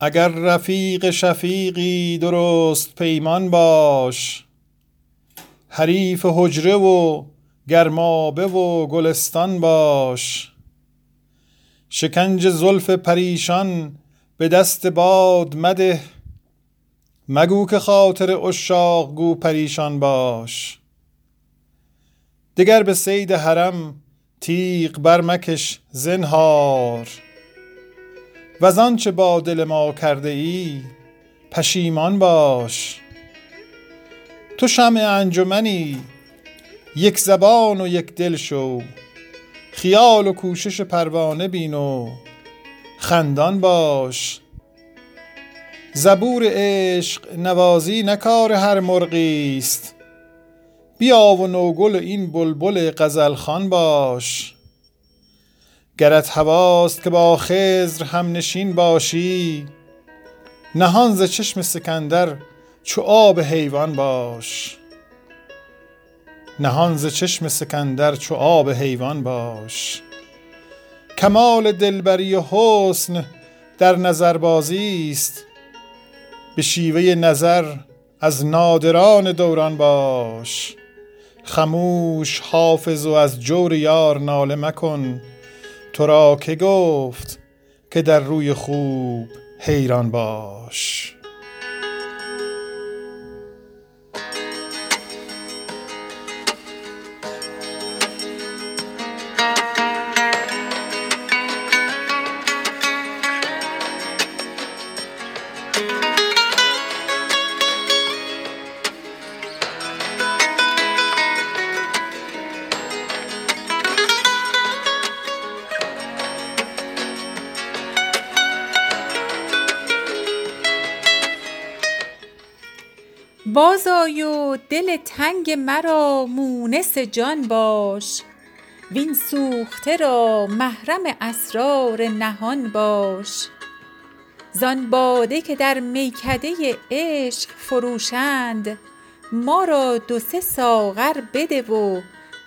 اگر رفیق شفیقی درست پیمان باش حریف حجره و گرمابه و گلستان باش. شکنج زلف پریشان به دست باد مده مگو که خاطر عشاق گو پریشان باش. دگر به صید حرم تیغ برمکش زنهار. وز آنچه با دل ما کرده ای پشیمان باش. تو شمع انجمنی یک زبان و یک دل شو. خیال و کوشش پروانه بین و خندان باش. زبور عشق نوازی نه کار هر مرغی است. بیا و نوگل این بلبل غزلخوان باش. گرت هواست که با خضر هم نشین باشی. نهان ز چشم سکندر چو آب حیوان باش. نهان ز چشم سکندر چو آب حیوان باش. کمال دلبری و حسن در نظربازی است. به شیوه نظر از نادران دوران باش. خموش حافظ و از جور یار ناله مکن. تو را که گفت که در روی خوب حیران باش. بازآی و دل تنگ مرا مونس جان باش. وین سوخته را محرم اسرار نهان باش. زان باده که در میکده عشق فروشند ما را دو سه ساغر بده و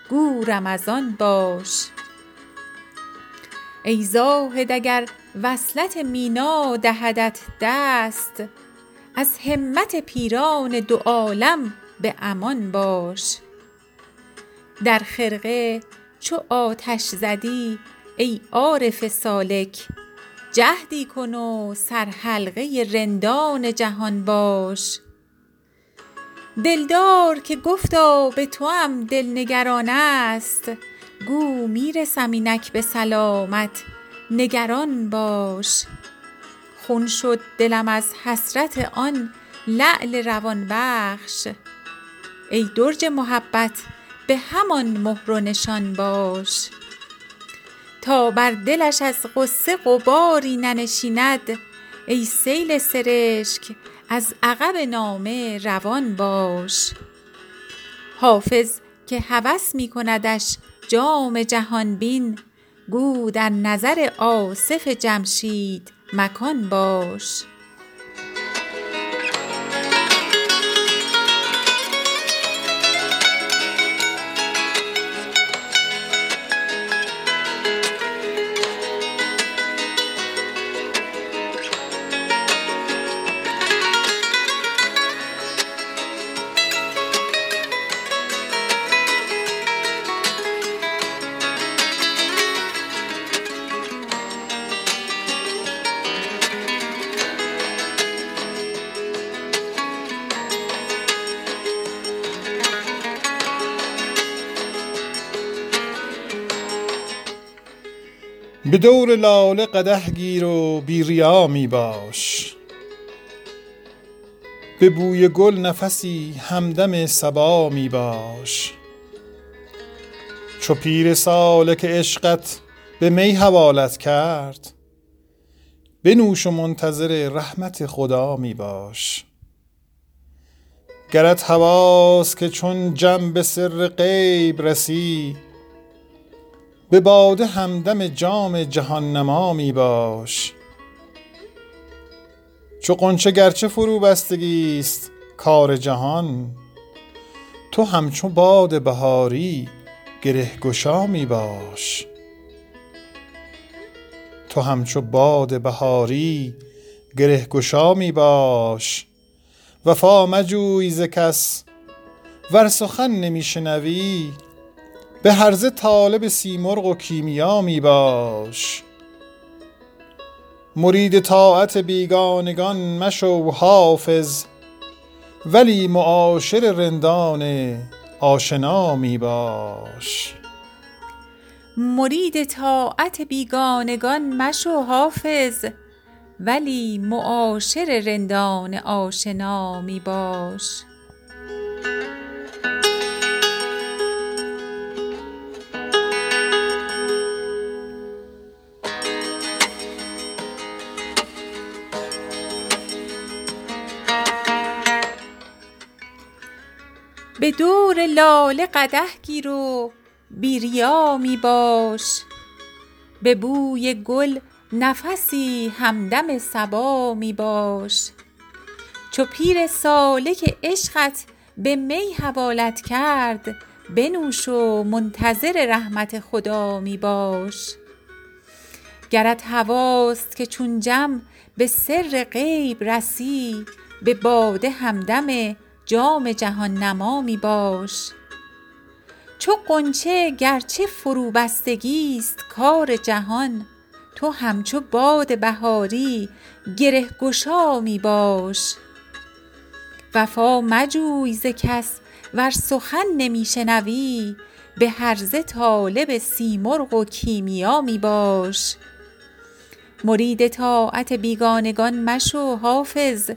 گو رمضان باش. ای زاهد اگر وصلت مینا دهدت دست از همت پیران دو عالم به امان باش. در خرقه چو آتش زدی ای عارف سالک جهدی کن و سرحلقه رندان جهان باش. دلدار که گفتا به توام دل نگران است گو می رسم اینک به سلامت نگران باش. خون شد دلم از حسرت آن لعل روان بخش. ای درج محبت به همان مهر و نشان باش. تا بر دلش از غصه غباری ننشیند ای سیل سرشک از عقب نامه روان باش. حافظ که هوس می کندش جام جهان بین گو در نظر آصف جمشید. مکان باش. به دور لاله قدح گیر و بی ریا می باش. به بوی گل نفسی همدم صبا می باش. چو پیر سالک عشقت به می حوالت کرد بنوش و منتظر رحمت خدا می باش. گرت هواست که چون جم به سر غیب رسی به باده همدم جام جهان نما می باش. چو غنچه گرچه فروبستگی است کار جهان تو همچو باد بهاری گره گشا می باش. تو همچو باد بهاری گره گشا می باش. وفا مجوی ز کس ور سخن نمیشنوی به هرزه طالب سیمرغ و کیمیا می باش. مرید طاعت بیگانگان مشو حافظ ولی معاشر رندان آشنا می باش. مرید طاعت بیگانگان مشو حافظ ولی معاشر رندان آشنا می باش. به دور لاله قدح گیر و بی ریا می باش. به بوی گل نفسی همدم صبا می باش. چو پیر سالک عشقت به می حوالت کرد بنوش و منتظر رحمت خدا می باش. گرت هواست که چون جم به سر غیب رسی به باده همدم جام جهان نما می باش. چو غنچه گرچه فروبستگیست کار جهان تو همچو باد بهاری گره گشا می باش. وفا مجوی ز کس ور سخن نمی شنوی به هرزه طالب سیمرغ و کیمیا می باش. مرید طاعت بیگانگان مشو حافظ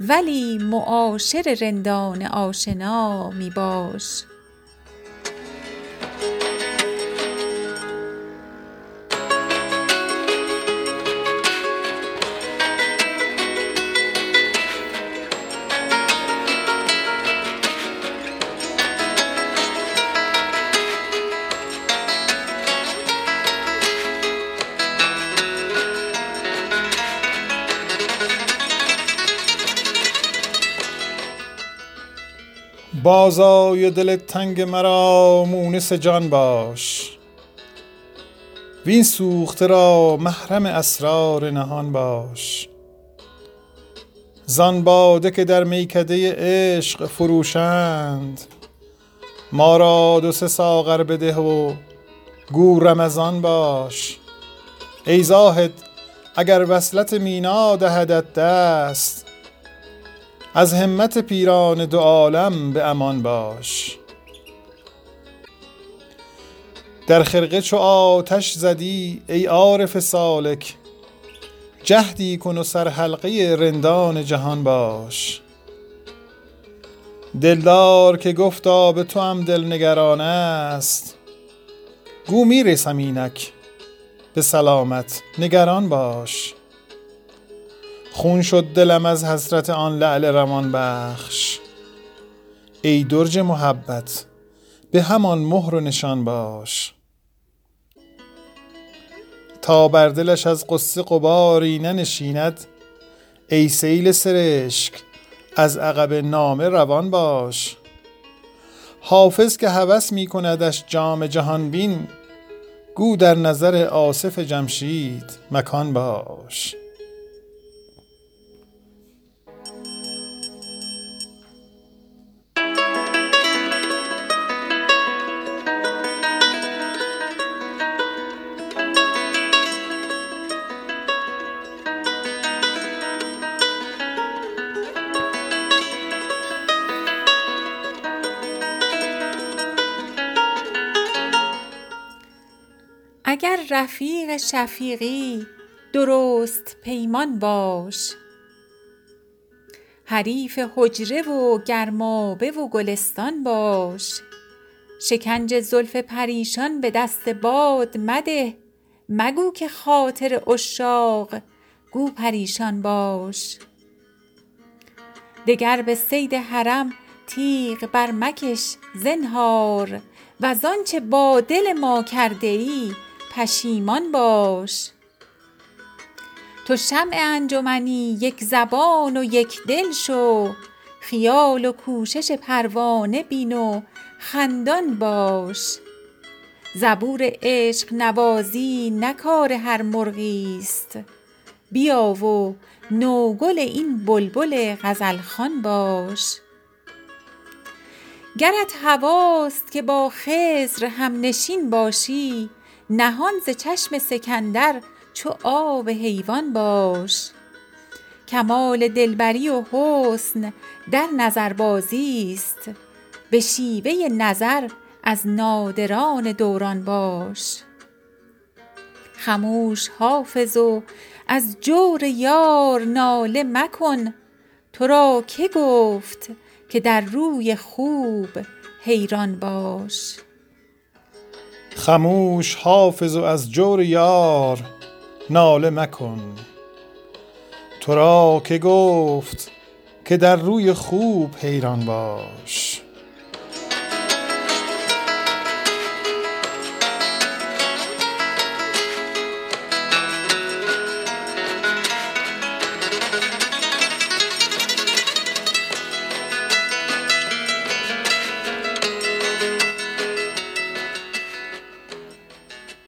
ولی معاشر رندان آشنا می باش بازای دل تنگ مرا مونس جان باش. وین سوخته را محرم اسرار نهان باش. زان باده که در میکده عشق فروشند ما را دو سه ساغر بده و گو رمضان باش. ای زاهد اگر وصلت مینا دهدت دست از همت پیران دو عالم به امان باش. در خرقه چو آتش زدی ای عارف سالک جهدی کن و سرحلقه رندان جهان باش. دلدار که گفتا به تو هم دل نگران است گو می‌رسم اینک به سلامت نگران باش. خون شد دلم از حسرت آن لعل رمان بخش. ای درج محبت به همان مهر و نشان باش. تا بر دلش از قصه قباری ننشیند ای سیل سرشک از عقب نامه روان باش. حافظ که هوس می کندش جام جهان بین گو در نظر آصف جمشید مکان باش. اگر رفیق شفیقی درست پیمان باش. حریف حجره و گرمابه و گلستان باش. شکنج زلف پریشان به دست باد مده. مگو که خاطر عشاق گو پریشان باش. دگر به صید حرم تیغ برمکش زنهار. وز آنچه با دل ما کرده ای پشیمان باش. تو شمع انجمنی یک زبان و یک دل شو خیال و کوشش پروانه بین و خندان باش. زبور عشق نوازی نه کار هر مرغی است. بیا و نوگل این بلبل غزلخوان باش. گرت هواست که با خضر هم نشین باشی نهان ز چشم سکندر چو آب حیوان باش. کمال دلبری و حسن در نظربازی است. به شیوه نظر از نادران دوران باش. خموش حافظ و از جور یار ناله مکن. تو را که گفت که در روی خوب حیران باش. خموش حافظ و از جور یار ناله مکن. تو را که گفت که در روی خوب حیران باش.